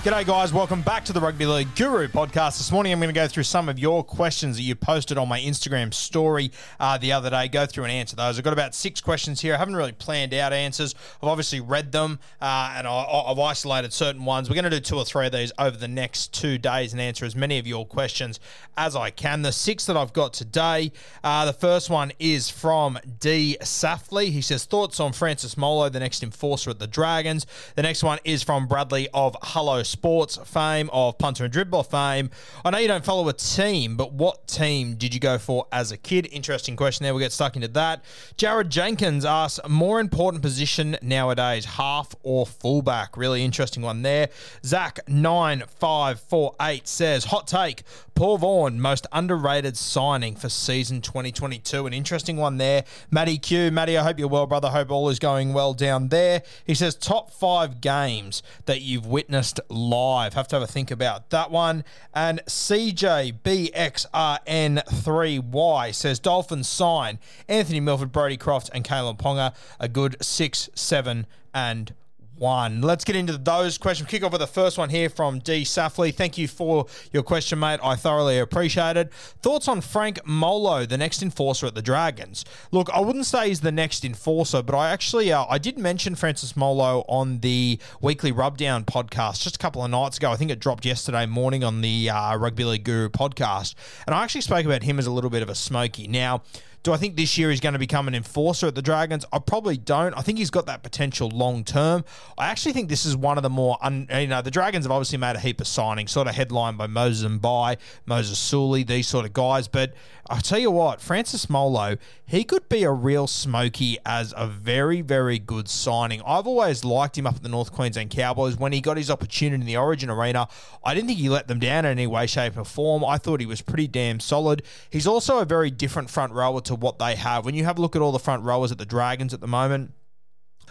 G'day, guys. Welcome back to the Rugby League Guru podcast. This morning, I'm going to go through some of your questions that you posted on my Instagram story uh, the other day. Go through and answer those. I've got about six questions here. I haven't really planned out answers. I've obviously read them uh, and I, I've isolated certain ones. We're going to do two or three of these over the next two days and answer as many of your questions as I can. The six that I've got today, uh, the first one is from D. Safley. He says, Thoughts on Francis Molo, the next enforcer at the Dragons. The next one is from Bradley of Hello Sports fame, of punter and dribbler fame. I know you don't follow a team, but what team did you go for as a kid? Interesting question there. We'll get stuck into that. Jared Jenkins asks, more important position nowadays, half or fullback? Really interesting one there. Zach9548 says, hot take, Paul Vaughan, most underrated signing for season 2022. An interesting one there. Matty Q. Matty, I hope you're well, brother. Hope all is going well down there. He says, top five games that you've witnessed live. Have to have a think about that one. And CJBXRN3Y says, Dolphins sign Anthony Milford, Brodie Croft, and Kalyn Ponga. A good six, seven, and one. Let's get into those questions. Kick off with the first one here from D. Safley. Thank you for your question, mate. I thoroughly appreciate it. Thoughts on Frank Molo, the next enforcer at the Dragons? Look, I wouldn't say he's the next enforcer, but I actually uh, I did mention Francis Molo on the weekly Rubdown podcast just a couple of nights ago. I think it dropped yesterday morning on the uh, Rugby League Guru podcast, and I actually spoke about him as a little bit of a smoky. Now. Do I think this year he's going to become an enforcer at the Dragons? I probably don't. I think he's got that potential long term. I actually think this is one of the more, un, you know, the Dragons have obviously made a heap of signings, sort of headlined by Moses and by Moses Suli, these sort of guys. But I tell you what, Francis Molo, he could be a real smoky as a very, very good signing. I've always liked him up at the North Queensland Cowboys when he got his opportunity in the Origin Arena. I didn't think he let them down in any way, shape, or form. I thought he was pretty damn solid. He's also a very different front rower to what they have. When you have a look at all the front rowers at the Dragons at the moment,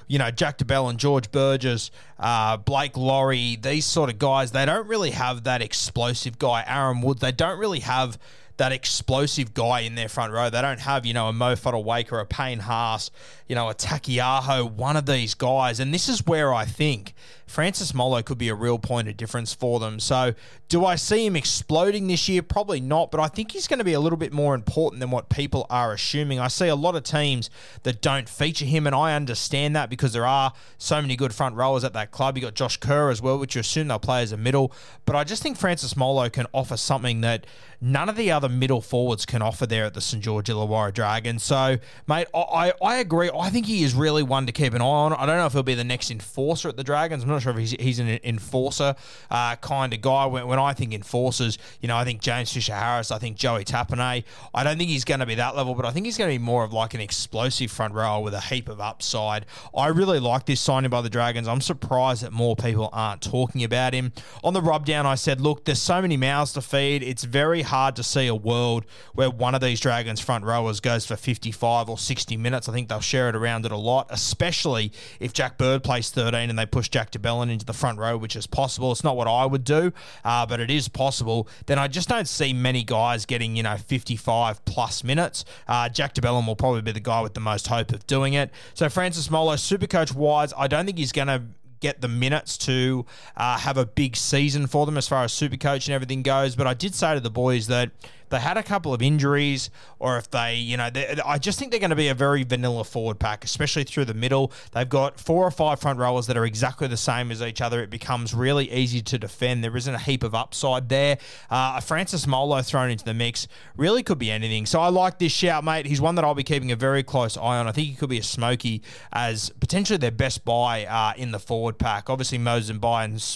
you know, Jack de Belin and George Burgess, uh, Blake Lawrie, these sort of guys, they don't really have that explosive guy. Aaron Wood, they don't really have that explosive guy in their front row. They don't have, you know, a Mo Fotuaika, a Payne Haas, you know, a Taukeiaho, one of these guys. And this is where I think Francis Molo could be a real point of difference for them. So, do I see him exploding this year? Probably not, but I think he's going to be a little bit more important than what people are assuming. I see a lot of teams that don't feature him, and I understand that because there are so many good front rowers at that club. You got Josh Kerr as well, which you assume they'll play as a middle, but I just think Francis Molo can offer something that none of the other middle forwards can offer there at the St George Illawarra Dragons. So, mate, I, I agree. I think he is really one to keep an eye on. I don't know if he'll be the next enforcer at the Dragons. I'm not not sure if he's, he's an enforcer uh, kind of guy. When, when I think enforcers, you know, I think James Fisher Harris, I think Joey Tapine. I don't think he's going to be that level, but I think he's going to be more of like an explosive front row with a heap of upside. I really like this signing by the Dragons. I'm surprised that more people aren't talking about him. On the rub down, I said, look, there's so many mouths to feed. It's very hard to see a world where one of these Dragons front rowers goes for 55 or 60 minutes. I think they'll share it around it a lot, especially if Jack Bird plays 13 and they push Jack de Belin into the front row, which is possible. It's not what I would do, uh, but it is possible. Then I just don't see many guys getting, you know, 55 plus minutes. Uh, Jack de Belin will probably be the guy with the most hope of doing it. So Francis Molo, super coach wise, I don't think he's going to get the minutes to uh, have a big season for them as far as super coach and everything goes. But I did say to the boys that they had a couple of injuries, or if they, you know, I just think they're going to be a very vanilla forward pack, especially through the middle. They've got four or five front rowers that are exactly the same as each other. It becomes really easy to defend. There isn't a heap of upside there. Uh, Francis Molo thrown into the mix really could be anything. So I like this shout, mate. He's one that I'll be keeping a very close eye on. I think he could be a smoky as potentially their best buy uh, in the forward pack. Obviously, Moses and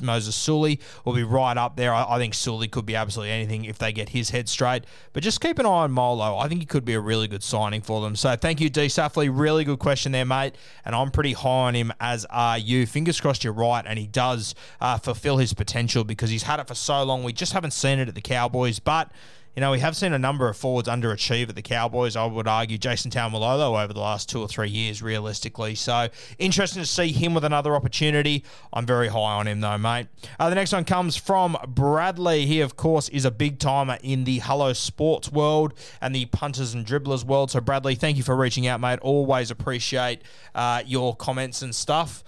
Moses Suli will be right up there. I, I think Suli could be absolutely anything if they get his head straight. But just keep an eye on Molo. I think he could be a really good signing for them. So thank you, D. Safley. Really good question there, mate. And I'm pretty high on him, as are you. Fingers crossed you're right, and he does uh, fulfill his potential because he's had it for so long. We just haven't seen it at the Cowboys. But you know, we have seen a number of forwards underachieve at the Cowboys. I would argue Jason Taumalolo over the last two or three years, realistically. So interesting to see him with another opportunity. I'm very high on him, though, mate. Uh, the next one comes from Bradley. He, of course, is a big timer in the Hello Sports world and the punters and dribblers world. So, Bradley, thank you for reaching out, mate. Always appreciate uh, your comments and stuff.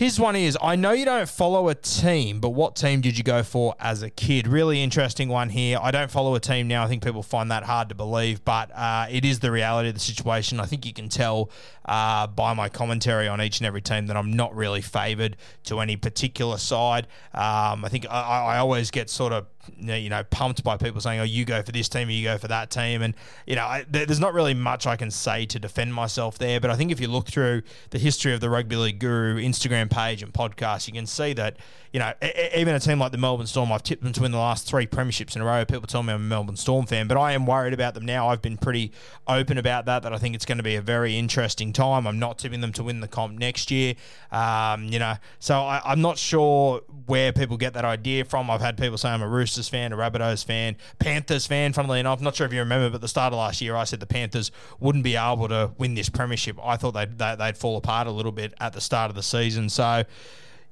His one is I know you don't follow a team, but what team did you go for as a kid? Really interesting one here. I don't follow a team now. I think people find that hard to believe, but uh, it is the reality of the situation. I think you can tell uh, by my commentary on each and every team that I'm not really favoured to any particular side. Um, I think I, I always get sort of you know pumped by people saying, "Oh, you go for this team, or you go for that team," and you know I, there's not really much I can say to defend myself there. But I think if you look through the history of the Rugby League Guru Instagram page and podcast, you can see that you know, even a team like the Melbourne Storm, I've tipped them to win the last three premierships in a row. People tell me I'm a Melbourne Storm fan, but I am worried about them now. I've been pretty open about that, that I think it's going to be a very interesting time. I'm not tipping them to win the comp next year. Um, you know, so I, am not sure where people get that idea from. I've had people say I'm a Roosters fan, a Rabbitohs fan, Panthers fan, funnily enough. I'm not sure if you remember, but the start of last year, I said the Panthers wouldn't be able to win this premiership. I thought they'd, they'd fall apart a little bit at the start of the season. So,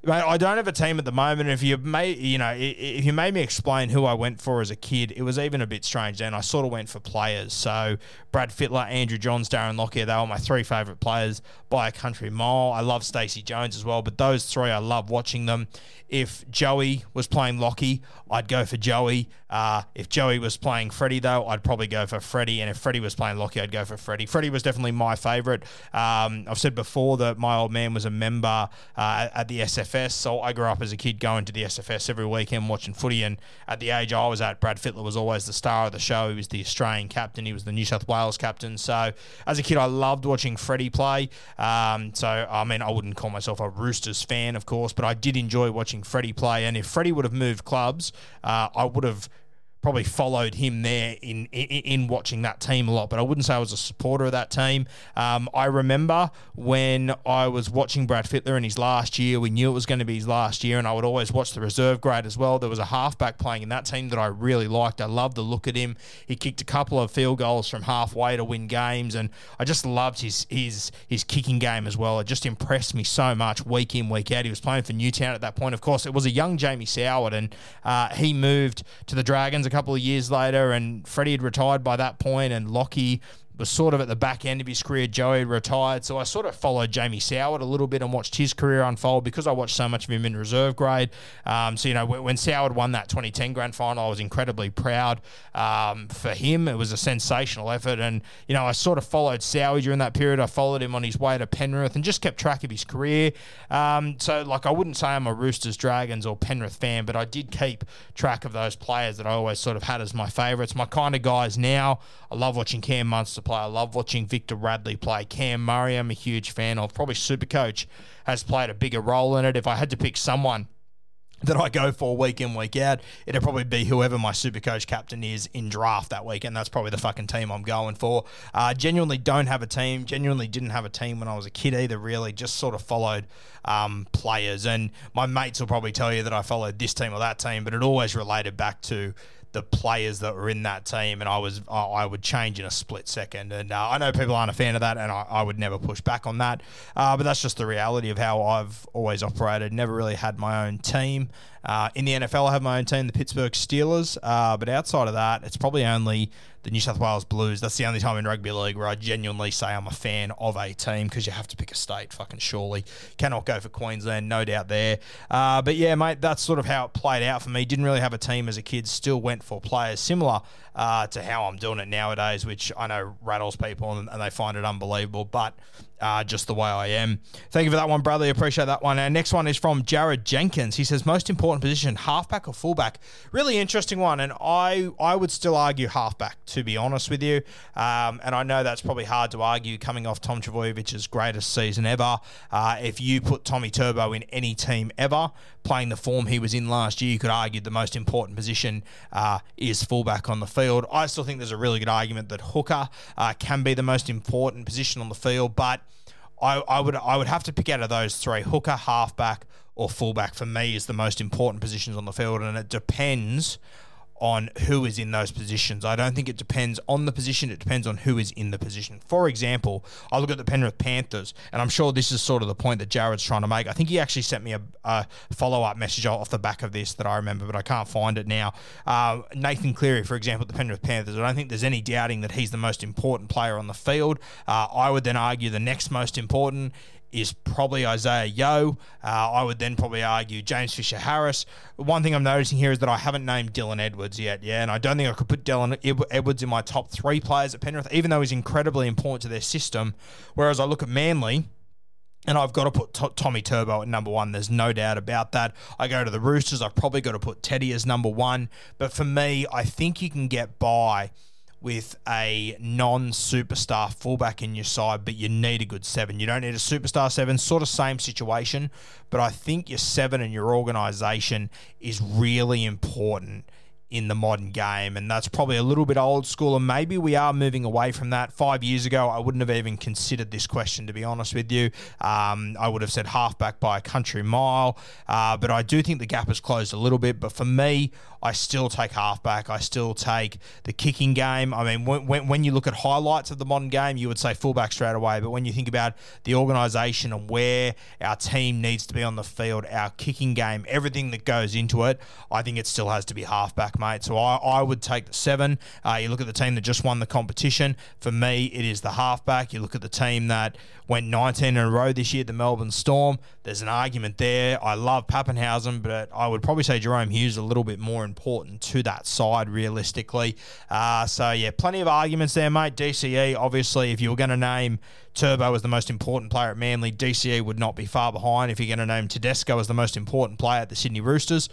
Mate, I don't have a team at the moment. If you made, you know, if you made me explain who I went for as a kid, it was even a bit strange. Then I sort of went for players. So Brad Fittler, Andrew Johns, Darren Lockyer, they were my three favourite players by a country mile. I love Stacey Jones as well, but those three, I love watching them. If Joey was playing Lockie, I'd go for Joey. Uh, if Joey was playing Freddie, though, I'd probably go for Freddie. And if Freddie was playing Lockie, I'd go for Freddie. Freddie was definitely my favourite. Um, I've said before that my old man was a member uh, at the SFS, so I grew up as a kid going to the SFS every weekend watching footy. And at the age I was at, Brad Fittler was always the star of the show. He was the Australian captain, he was the New South Wales captain. So as a kid, I loved watching Freddie play. Um, so, I mean, I wouldn't call myself a Roosters fan, of course, but I did enjoy watching Freddie play. And if Freddie would have moved clubs, uh, I would have probably followed him there in, in, in watching that team a lot, but I wouldn't say I was a supporter of that team. Um, I remember when I was watching Brad Fittler in his last year, we knew it was going to be his last year, and I would always watch the reserve grade as well. There was a halfback playing in that team that I really liked. I loved the look at him. He kicked a couple of field goals from halfway to win games, and I just loved his his his kicking game as well. It just impressed me so much week in week out. He was playing for Newtown at that point. Of course, it was a young Jamie Soward, and uh, he moved to the Dragons a couple of years later, and Freddie had retired by that point, and Lockie was sort of at the back end of his career. Joey retired, so I sort of followed Jamie Soward a little bit and watched his career unfold because I watched so much of him in reserve grade. Um, so you know, when, when Soward won that 2010 grand final, I was incredibly proud um, for him. It was a sensational effort, and you know, I sort of followed Sowie during that period. I followed him on his way to Penrith and just kept track of his career. Um, so like, I wouldn't say I'm a Roosters, Dragons, or Penrith fan, but I did keep track of those players that I always sort of had as my favourites, my kind of guys. Now, I love watching Cam Munster play. I love watching Victor Radley play. Cam Murray, I'm a huge fan of. Probably Supercoach has played a bigger role in it. If I had to pick someone that I go for week in, week out, it'd probably be whoever my super coach captain is in draft that week, and that's probably the fucking team I'm going for. Uh, genuinely don't have a team, genuinely didn't have a team when I was a kid either, really, just sort of followed um, players. And my mates will probably tell you that I followed this team or that team, but it always related back to the players that were in that team, and I was I would change in a split second. And uh, I know people aren't a fan of that, and I, I would never push back on that. Uh, but that's just the reality of how I've always operated. Never really had my own team. Uh, in the NFL, I have my own team, the Pittsburgh Steelers. Uh, but outside of that, it's probably only the New South Wales Blues. That's the only time in rugby league where I genuinely say I'm a fan of a team because you have to pick a state, fucking surely. Cannot go for Queensland, no doubt there. Uh, but yeah, mate, that's sort of how it played out for me. Didn't really have a team as a kid, still went for players similar uh, to how I'm doing it nowadays, which I know rattles people and, and they find it unbelievable. But uh, just the way I am. Thank you for that one, Bradley. Appreciate that one. Our next one is from Jared Jenkins. He says, most important position, halfback or fullback? Really interesting one. And I, I would still argue halfback, to be honest with you. Um, and I know that's probably hard to argue coming off Tom Trbojevic's greatest season ever. Uh, if you put Tommy Turbo in any team ever, playing the form he was in last year, you could argue the most important position uh, is fullback on the field. I still think there's a really good argument that hooker uh, can be the most important position on the field, but I, I would I would have to pick out of those three hooker, halfback, or fullback. For me, is the most important positions on the field, and it depends on who is in those positions. I don't think it depends on the position, it depends on who is in the position. For example, I look at the Penrith Panthers, and I'm sure this is sort of the point that Jared's trying to make. I think he actually sent me a, a follow up message off the back of this that I remember, but I can't find it now. Uh, Nathan Cleary, for example, the Penrith Panthers, I don't think there's any doubting that he's the most important player on the field. Uh, I would then argue the next most important is probably Isaiah Yeo. Uh, I would then probably argue James Fisher Harris. One thing I'm noticing here is that I haven't named Dylan Edwards yet, yeah, and I don't think I could put Dylan Edwards in my top three players at Penrith, even though he's incredibly important to their system. Whereas I look at Manly. And I've got to put T- Tommy Turbo at number one. There's no doubt about that. I go to the Roosters. I've probably got to put Teddy as number one. But for me, I think you can get by with a non superstar fullback in your side, but you need a good seven. You don't need a superstar seven, sort of same situation, but I think your seven and your organisation is really important in the modern game. And that's probably a little bit old school. And maybe we are moving away from that. Five years ago, I wouldn't have even considered this question, to be honest with you. Um, I would have said halfback by a country mile. Uh, but I do think the gap has closed a little bit. But for me, I still take halfback. I still take the kicking game. I mean, when, when, you look at highlights of the modern game, you would say fullback straight away. But when you think about the organisation and where our team needs to be on the field, our kicking game, everything that goes into it, I think it still has to be halfback, mate. So I, I would take the seven. Uh, you look at the team that just won the competition. For me, it is the halfback. You look at the team that went 19 in a row this year, the Melbourne Storm. There's an argument there. I love Papenhuyzen, but I would probably say Jahrome Hughes a little bit more important to that side realistically. Uh, so yeah, plenty of arguments there, mate. DCE, obviously, if you were going to name Turbo as the most important player at Manly, DCE would not be far behind. If you're going to name Tedesco as the most important player at the Sydney Roosters,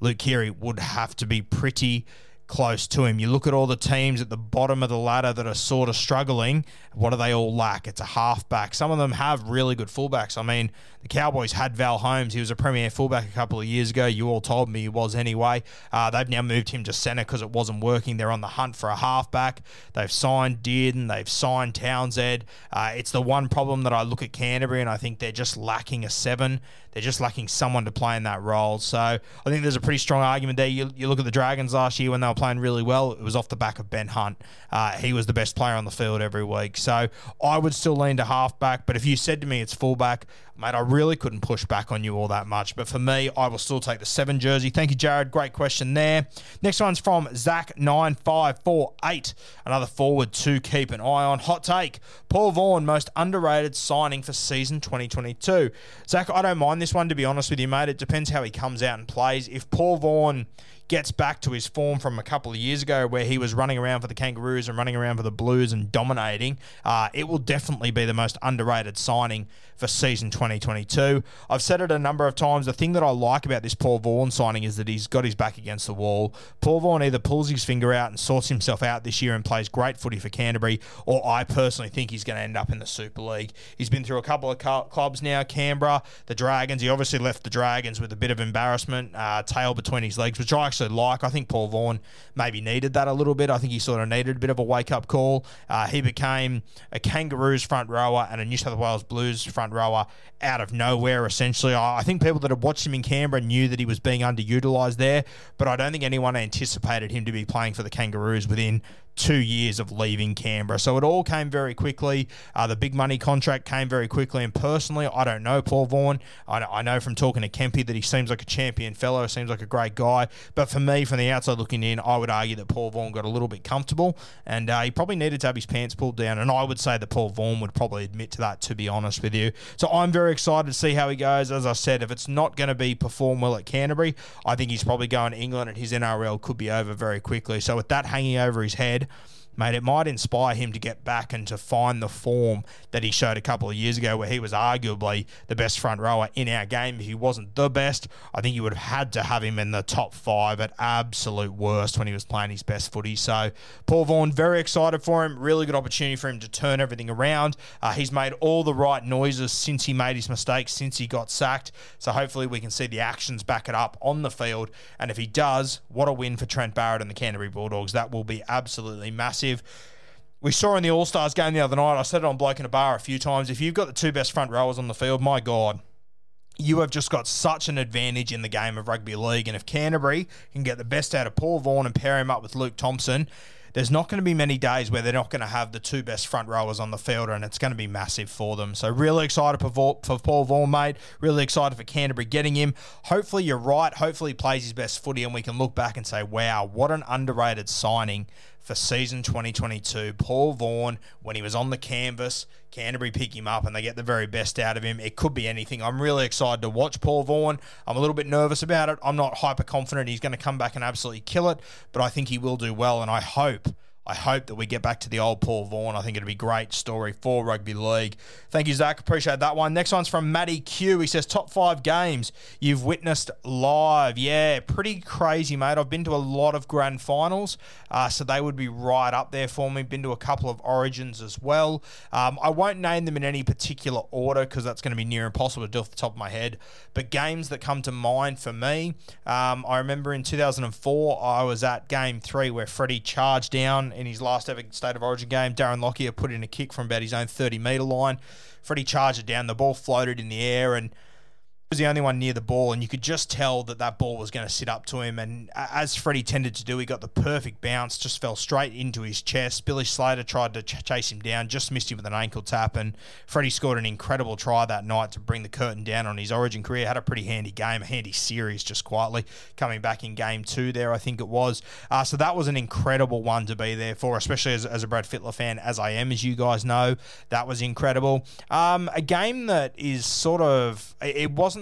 Luke Keary would have to be pretty close to him. You look at all the teams at the bottom of the ladder that are sort of struggling. What do they all lack? It's a halfback. Some of them have really good fullbacks. I mean, the Cowboys had Val Holmes. He was a premier fullback a couple of years ago. You all told me he was anyway. Uh, they've now moved him to centre because it wasn't working. They're on the hunt for a halfback. They've signed Dearden. They've signed Townsend. Uh, it's the one problem that I look at Canterbury and I think they're just lacking a seven. They're just lacking someone to play in that role. So I think there's a pretty strong argument there. You, you look at the Dragons last year when they were playing really well. It was off the back of Ben Hunt. Uh, he was the best player on the field every week. So I would still lean to halfback. But if you said to me it's fullback, mate, I really couldn't push back on you all that much. But for me, I will still take the seven jersey. Thank you, Jared. Great question there. Next one's from Zach9548. Another forward to keep an eye on. Hot take Paul Vaughan, most underrated signing for season 2022. Zach, I don't mind this one, to be honest with you, mate. It depends how he comes out and plays. If Paul Vaughan gets back to his form from a couple of years ago where he was running around for the Kangaroos and running around for the Blues and dominating, uh, it will definitely be the most underrated signing for season 2022. I've said it a number of times. The thing that I like about this Paul Vaughan signing is that he's got his back against the wall. Paul Vaughan either pulls his finger out and sorts himself out this year and plays great footy for Canterbury, or I personally think he's going to end up in the Super League. He's been through a couple of clubs now Canberra, the Dragons. He obviously left the Dragons with a bit of embarrassment, uh, tail between his legs, which I actually like. I think Paul Vaughan maybe needed that a little bit. I think he sort of needed a bit of a wake up call. Uh, he became a Kangaroos front rower and a New South Wales Blues front rower out of nowhere, essentially. I think people that had watched him in Canberra knew that he was being underutilised there, but I don't think anyone anticipated him to be playing for the Kangaroos within two years of leaving Canberra. So it all came very quickly. Uh, the big money contract came very quickly. And personally, I don't know Paul Vaughan. I I know from talking to Kempy that he seems like a champion fellow, seems like a great guy. But for me, from the outside looking in, I would argue that Paul Vaughan got a little bit comfortable and uh, he probably needed to have his pants pulled down. And I would say that Paul Vaughan would probably admit to that, to be honest with you. So I'm very excited to see how he goes. As I said, if it's not going to be perform well at Canterbury, I think he's probably going to England and his NRL could be over very quickly. So with that hanging over his head, side mate, it might inspire him to get back and to find the form that he showed a couple of years ago, where he was arguably the best front rower in our game. If he wasn't the best, I think you would have had to have him in the top five at absolute worst when he was playing his best footy. So, Paul Vaughan, very excited for him. Really good opportunity for him to turn everything around. Uh, he's made all the right noises since he made his mistakes, since he got sacked. So, hopefully, we can see the actions back it up on the field. And if he does, what a win for Trent Barrett and the Canterbury Bulldogs. That will be absolutely massive massive. We saw in the All Stars game the other night, I said it on Bloke in a Bar a few times. If you've got the two best front rowers on the field, my God, you have just got such an advantage in the game of rugby league. And if Canterbury can get the best out of Paul Vaughan and pair him up with Luke Thompson, there's not going to be many days where they're not going to have the two best front rowers on the field, and it's going to be massive for them. So, really excited for, for Paul Vaughan, mate. Really excited for Canterbury getting him. Hopefully, you're right. Hopefully, he plays his best footy, and we can look back and say, wow, what an underrated signing for season 2022. Paul Vaughan, when he was on the canvas, Canterbury pick him up and they get the very best out of him. It could be anything. I'm really excited to watch Paul Vaughan. I'm a little bit nervous about it. I'm not hyper confident he's going to come back and absolutely kill it, but I think he will do well. And I hope I hope that we get back to the old Paul Vaughan. I think it'd be a great story for rugby league. Thank you, Zach. Appreciate that one. Next one's from Matty Q. He says, Top five games you've witnessed live. Yeah, pretty crazy, mate. I've been to a lot of grand finals, uh, so they would be right up there for me. Been to a couple of origins as well. Um, I won't name them in any particular order because that's going to be near impossible to do off the top of my head. But games that come to mind for me, um, I remember in 2004, I was at game three where Freddie charged down in his last ever State of Origin game. Darren Lockyer put in a kick from about his own 30 metre line. Freddie charged it down. The ball floated in the air and was the only one near the ball, and you could just tell that that ball was going to sit up to him. And as Freddie tended to do, he got the perfect bounce, just fell straight into his chest. Billy Slater tried to ch- chase him down, just missed him with an ankle tap, and Freddie scored an incredible try that night to bring the curtain down on his Origin career. Had a pretty handy game, a handy series, just quietly coming back in game two there, I think it was. Uh, so that was an incredible one to be there for, especially as, as a Brad Fittler fan, as I am, as you guys know. That was incredible. Um, a game that is sort of it wasn't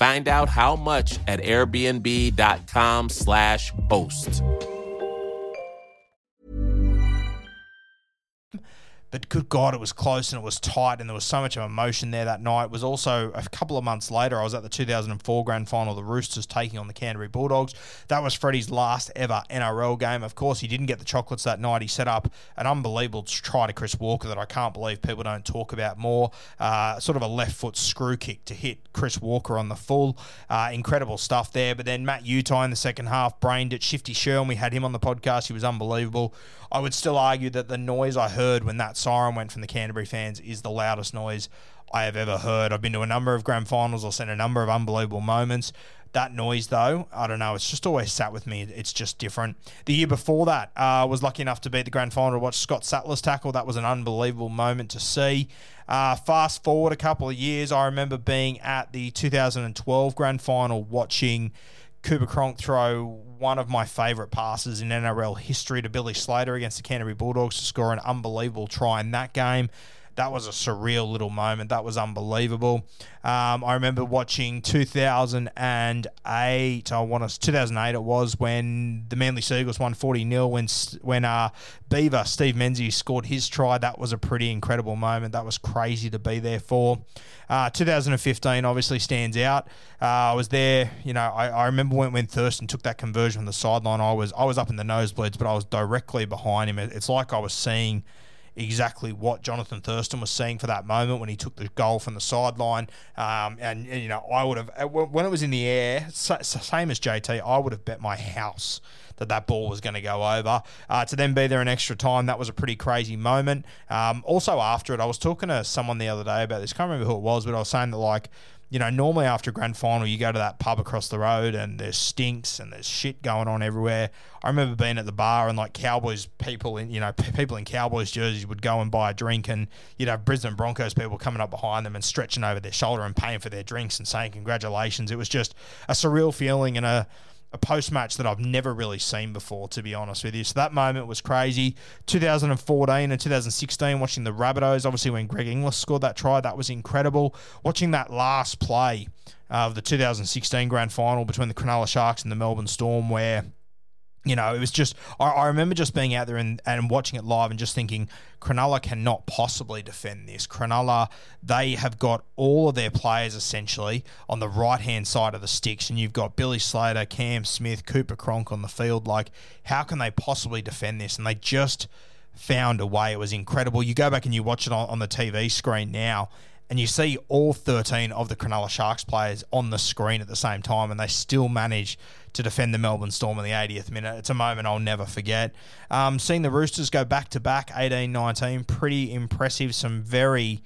Find out how much at airbnb.com/slash host. But good God, it was close and it was tight, and there was so much of emotion there that night. It was also a couple of months later, I was at the 2004 grand final, the Roosters taking on the Canterbury Bulldogs. That was Freddie's last ever NRL game. Of course, he didn't get the chocolates that night. He set up an unbelievable try to Chris Walker that I can't believe people don't talk about more. Uh, sort of a left foot screw kick to hit Chris Walker on the full. Uh, incredible stuff there. But then Matt Utai in the second half brained it. Shifty Sherwin, we had him on the podcast. He was unbelievable. I would still argue that the noise I heard when that siren went from the Canterbury fans is the loudest noise I have ever heard. I've been to a number of grand finals. I've seen a number of unbelievable moments. That noise, though, I don't know. It's just always sat with me. It's just different. The year before that, I uh, was lucky enough to beat the grand final to watch Scott Sattler's tackle. That was an unbelievable moment to see. Uh, fast forward a couple of years, I remember being at the 2012 grand final watching Cooper Cronk throw one of my favourite passes in NRL history to Billy Slater against the Canterbury Bulldogs to score an unbelievable try in that game that was a surreal little moment. That was unbelievable. Um, I remember watching 2008. I want to 2008. It was when the Manly Sea Eagles won 40 0 when when uh, Beaver Steve Menzies scored his try. That was a pretty incredible moment. That was crazy to be there for. Uh, 2015 obviously stands out. Uh, I was there. You know, I, I remember when, when Thurston took that conversion on the sideline. I was I was up in the nosebleeds, but I was directly behind him. It's like I was seeing exactly what Jonathan Thurston was seeing for that moment when he took the goal from the sideline. Um, and, and, you know, I would have, uh, when it was in the air, same as JT, I would have bet my house that that ball was going to go over. Uh, to then be there in extra time, that was a pretty crazy moment. Um, also, after it, I was talking to someone the other day about this. Can't remember who it was, but I was saying that, like, you know, normally after a grand final, you go to that pub across the road and there's stinks and there's shit going on everywhere. I remember being at the bar and like Cowboys people in, you know, people in Cowboys jerseys would go and buy a drink and you'd have Brisbane Broncos people coming up behind them and stretching over their shoulder and paying for their drinks and saying congratulations. It was just a surreal feeling and a, a post match that I've never really seen before, to be honest with you. So that moment was crazy. 2014 and 2016, watching the Rabbitohs, obviously when Greg Inglis scored that try, that was incredible. Watching that last play of the 2016 grand final between the Cronulla Sharks and the Melbourne Storm, where you know, it was just, I, I, remember just being out there and, and watching it live and just thinking, Cronulla cannot possibly defend this. Cronulla, they have got all of their players essentially on the right hand side of the sticks, and you've got Billy Slater, Cam Smith, Cooper Cronk on the field. Like, how can they possibly defend this? And they just found a way. It was incredible. You go back and you watch it on, on the TV screen now, and you see all 13 of the Cronulla Sharks players on the screen at the same time, and they still manage to defend the Melbourne Storm in the 80th minute. It's a moment I'll never forget. Um, seeing the Roosters go back to back 18 19, pretty impressive. Some very,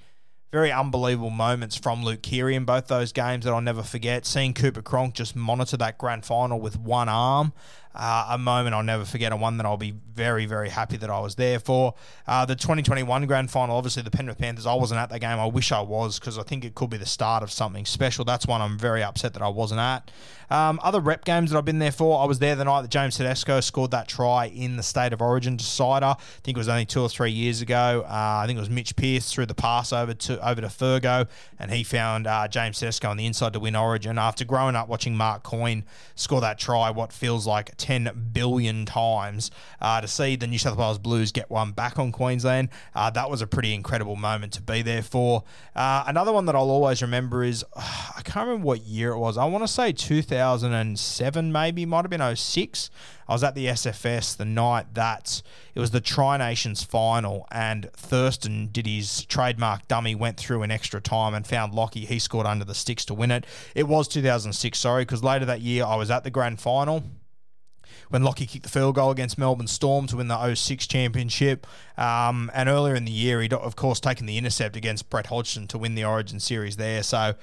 very unbelievable moments from Luke Keary in both those games that I'll never forget. Seeing Cooper Cronk just monitor that grand final with one arm uh, a moment I'll never forget, and one that I'll be very, very happy that I was there for. Uh, the 2021 grand final, obviously the Penrith Panthers, I wasn't at that game. I wish I was because I think it could be the start of something special. That's one I'm very upset that I wasn't at. Um, other rep games that I've been there for, I was there the night that James Tedesco scored that try in the State of Origin decider. I think it was only two or three years ago. Uh, I think it was Mitch Pearce threw the pass over to over to Fergo, and he found uh, James Tedesco on the inside to win Origin. After growing up watching Mark Coyne score that try, what feels like 10 billion times uh, to see the New South Wales Blues get one back on Queensland. Uh, that was a pretty incredible moment to be there for. Uh, another one that I'll always remember is I can't remember what year it was. I want to say 2007, maybe, might have been 06. I was at the SFS the night that it was the Tri Nations final, and Thurston did his trademark dummy, went through an extra time and found Lockie. He scored under the sticks to win it. It was 2006, sorry, because later that year I was at the grand final when Lockie kicked the field goal against Melbourne Storm to win the 06 championship. Um, and earlier in the year, he'd, of course, taken the intercept against Brett Hodgson to win the Origin series there. So,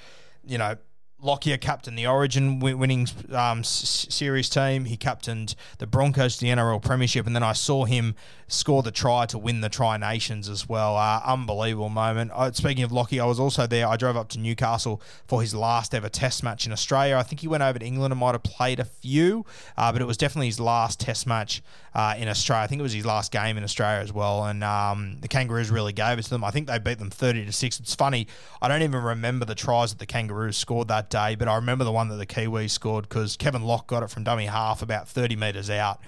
you know, Lockyer captained the Origin winning um, series team. He captained the Broncos to the NRL Premiership, and then I saw him score the try to win the Tri Nations as well. Uh, unbelievable moment. Uh, speaking of Lockie, I was also there. I drove up to Newcastle for his last ever Test match in Australia. I think he went over to England and might have played a few, uh, but it was definitely his last Test match uh, in Australia. I think it was his last game in Australia as well, and um, the Kangaroos really gave it to them. I think they beat them thirty to six. It's funny. I don't even remember the tries that the Kangaroos scored that day, but I remember the one that the Kiwis scored because Kevin Locke got it from dummy half about 30 metres out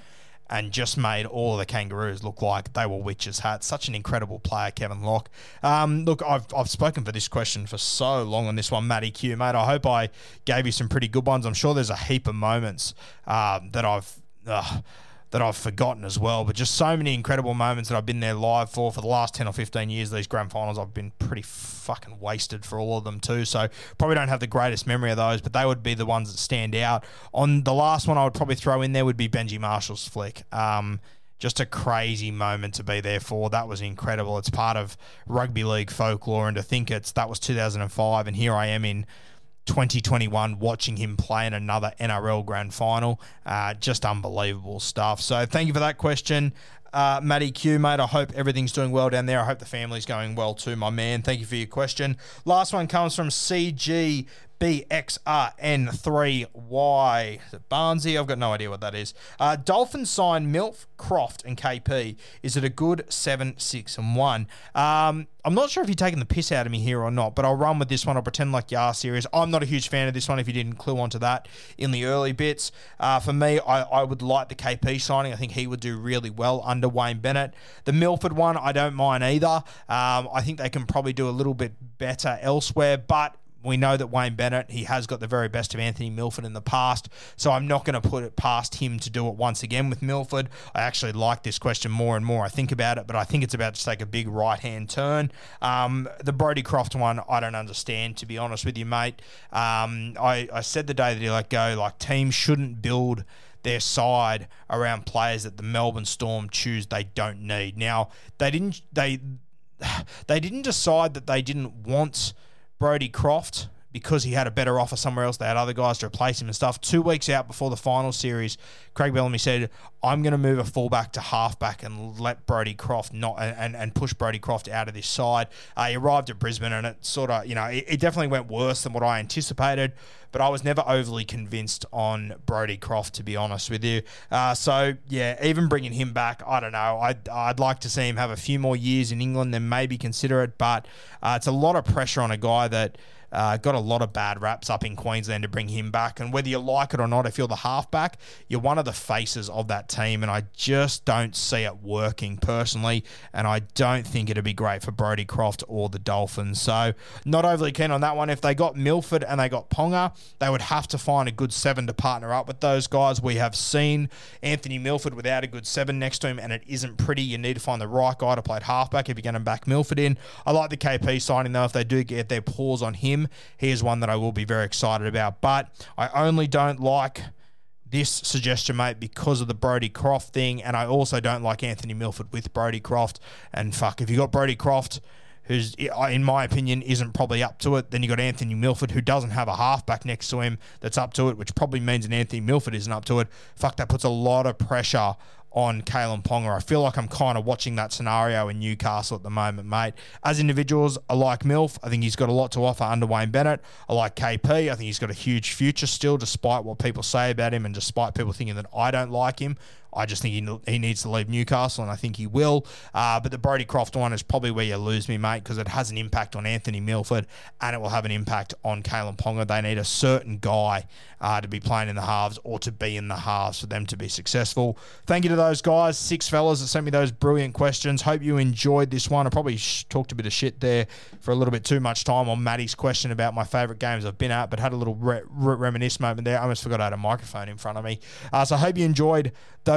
and just made all the Kangaroos look like they were witches' hats. Such an incredible player, Kevin Locke. Um, look, I've, I've spoken for this question for so long on this one, Matty Q, mate. I hope I gave you some pretty good ones. I'm sure there's a heap of moments uh, that I've. Uh, that I've forgotten as well. But just so many incredible moments that I've been there live for for the last 10 or 15 years. These grand finals, I've been pretty fucking wasted for all of them too. So probably don't have the greatest memory of those, but they would be the ones that stand out. On the last one, I would probably throw in there would be Benji Marshall's flick. Um, just a crazy moment to be there for. That was incredible. It's part of rugby league folklore, and to think it's that was 2005, and here I am in 2021 watching him play in another NRL grand final. Uh, just unbelievable stuff. So thank you for that question. Uh, Matty Q, mate, I hope everything's doing well down there. I hope the family's going well too, my man. Thank you for your question. Last one comes from CG BXRN3Y. Is it Barnsey? I've got no idea what that is. Uh, Dolphins sign Milf, Croft, and KP. Is it a good 7, 6, and 1? Um, I'm not sure if you're taking the piss out of me here or not, but I'll run with this one. I'll pretend like you are serious. I'm not a huge fan of this one if you didn't clue onto that in the early bits. Uh, for me, I, I would like the KP signing. I think he would do really well under Wayne Bennett. The Milford one, I don't mind either. Um, I think they can probably do a little bit better elsewhere, but we know that Wayne Bennett, he has got the very best of Anthony Milford in the past, so I'm not going to put it past him to do it once again with Milford. I actually like this question more and more I think about it, but I think it's about to take a big right hand turn. Um, the Brodie Croft one, I don't understand, to be honest with you, mate. Um, I, I said the day that he let go, like, teams shouldn't build their side around players that the Melbourne Storm choose they don't need. Now, they didn't they they didn't decide that they didn't want Brodie Croft because he had a better offer somewhere else. They had other guys to replace him and stuff. Two weeks out before the final series, Craig Bellamy said, I'm going to move a fullback to halfback and let Brodie Croft not and, and push Brodie Croft out of this side. Uh, he arrived at Brisbane and it sort of, you know, it, it, definitely went worse than what I anticipated, but I was never overly convinced on Brodie Croft, to be honest with you. Uh, so, yeah, even bringing him back, I don't know. I'd, I'd like to see him have a few more years in England, then maybe consider it, but uh, it's a lot of pressure on a guy that – uh, got a lot of bad raps up in Queensland to bring him back. And whether you like it or not, if you're the halfback, you're one of the faces of that team. And I just don't see it working personally. And I don't think it'd be great for Brodie Croft or the Dolphins. So, not overly keen on that one. If they got Milford and they got Ponga, they would have to find a good seven to partner up with those guys. We have seen Anthony Milford without a good seven next to him, and it isn't pretty. You need to find the right guy to play halfback if you're going to back Milford in. I like the KP signing, though, if they do get their paws on him. He is one that I will be very excited about. But I only don't like this suggestion, mate, because of the Brodie Croft thing. And I also don't like Anthony Milford with Brodie Croft. And fuck, if you got Brodie Croft, who's, in my opinion, isn't probably up to it, then you got Anthony Milford, who doesn't have a halfback next to him that's up to it, which probably means that Anthony Milford isn't up to it. Fuck, that puts a lot of pressure on Kalyn Ponga. I feel like I'm kind of watching that scenario in Newcastle at the moment, mate. As individuals, I like Milf. I think he's got a lot to offer under Wayne Bennett. I like KP. I think he's got a huge future still, despite what people say about him and despite people thinking that I don't like him. I just think he, he needs to leave Newcastle, and I think he will. Uh, but the Brodie Croft one is probably where you lose me, mate, because it has an impact on Anthony Milford and it will have an impact on Kalyn Ponga. They need a certain guy uh, to be playing in the halves or to be in the halves for them to be successful. Thank you to those guys, six fellas that sent me those brilliant questions. Hope you enjoyed this one. I probably sh- talked a bit of shit there for a little bit too much time on Maddie's question about my favourite games I've been at, but had a little re- re- reminisce moment there. I almost forgot I had a microphone in front of me. Uh, so I hope you enjoyed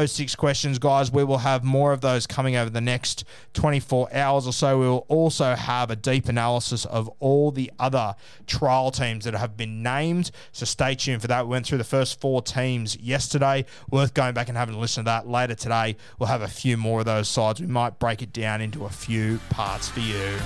those six questions, guys. We will have more of those coming over the next 24 hours or so. We will also have a deep analysis of all the other trial teams that have been named. So stay tuned for that. We went through the first four teams yesterday. Worth going back and having a listen to that later today. We'll have a few more of those sides. We might break it down into a few parts for you.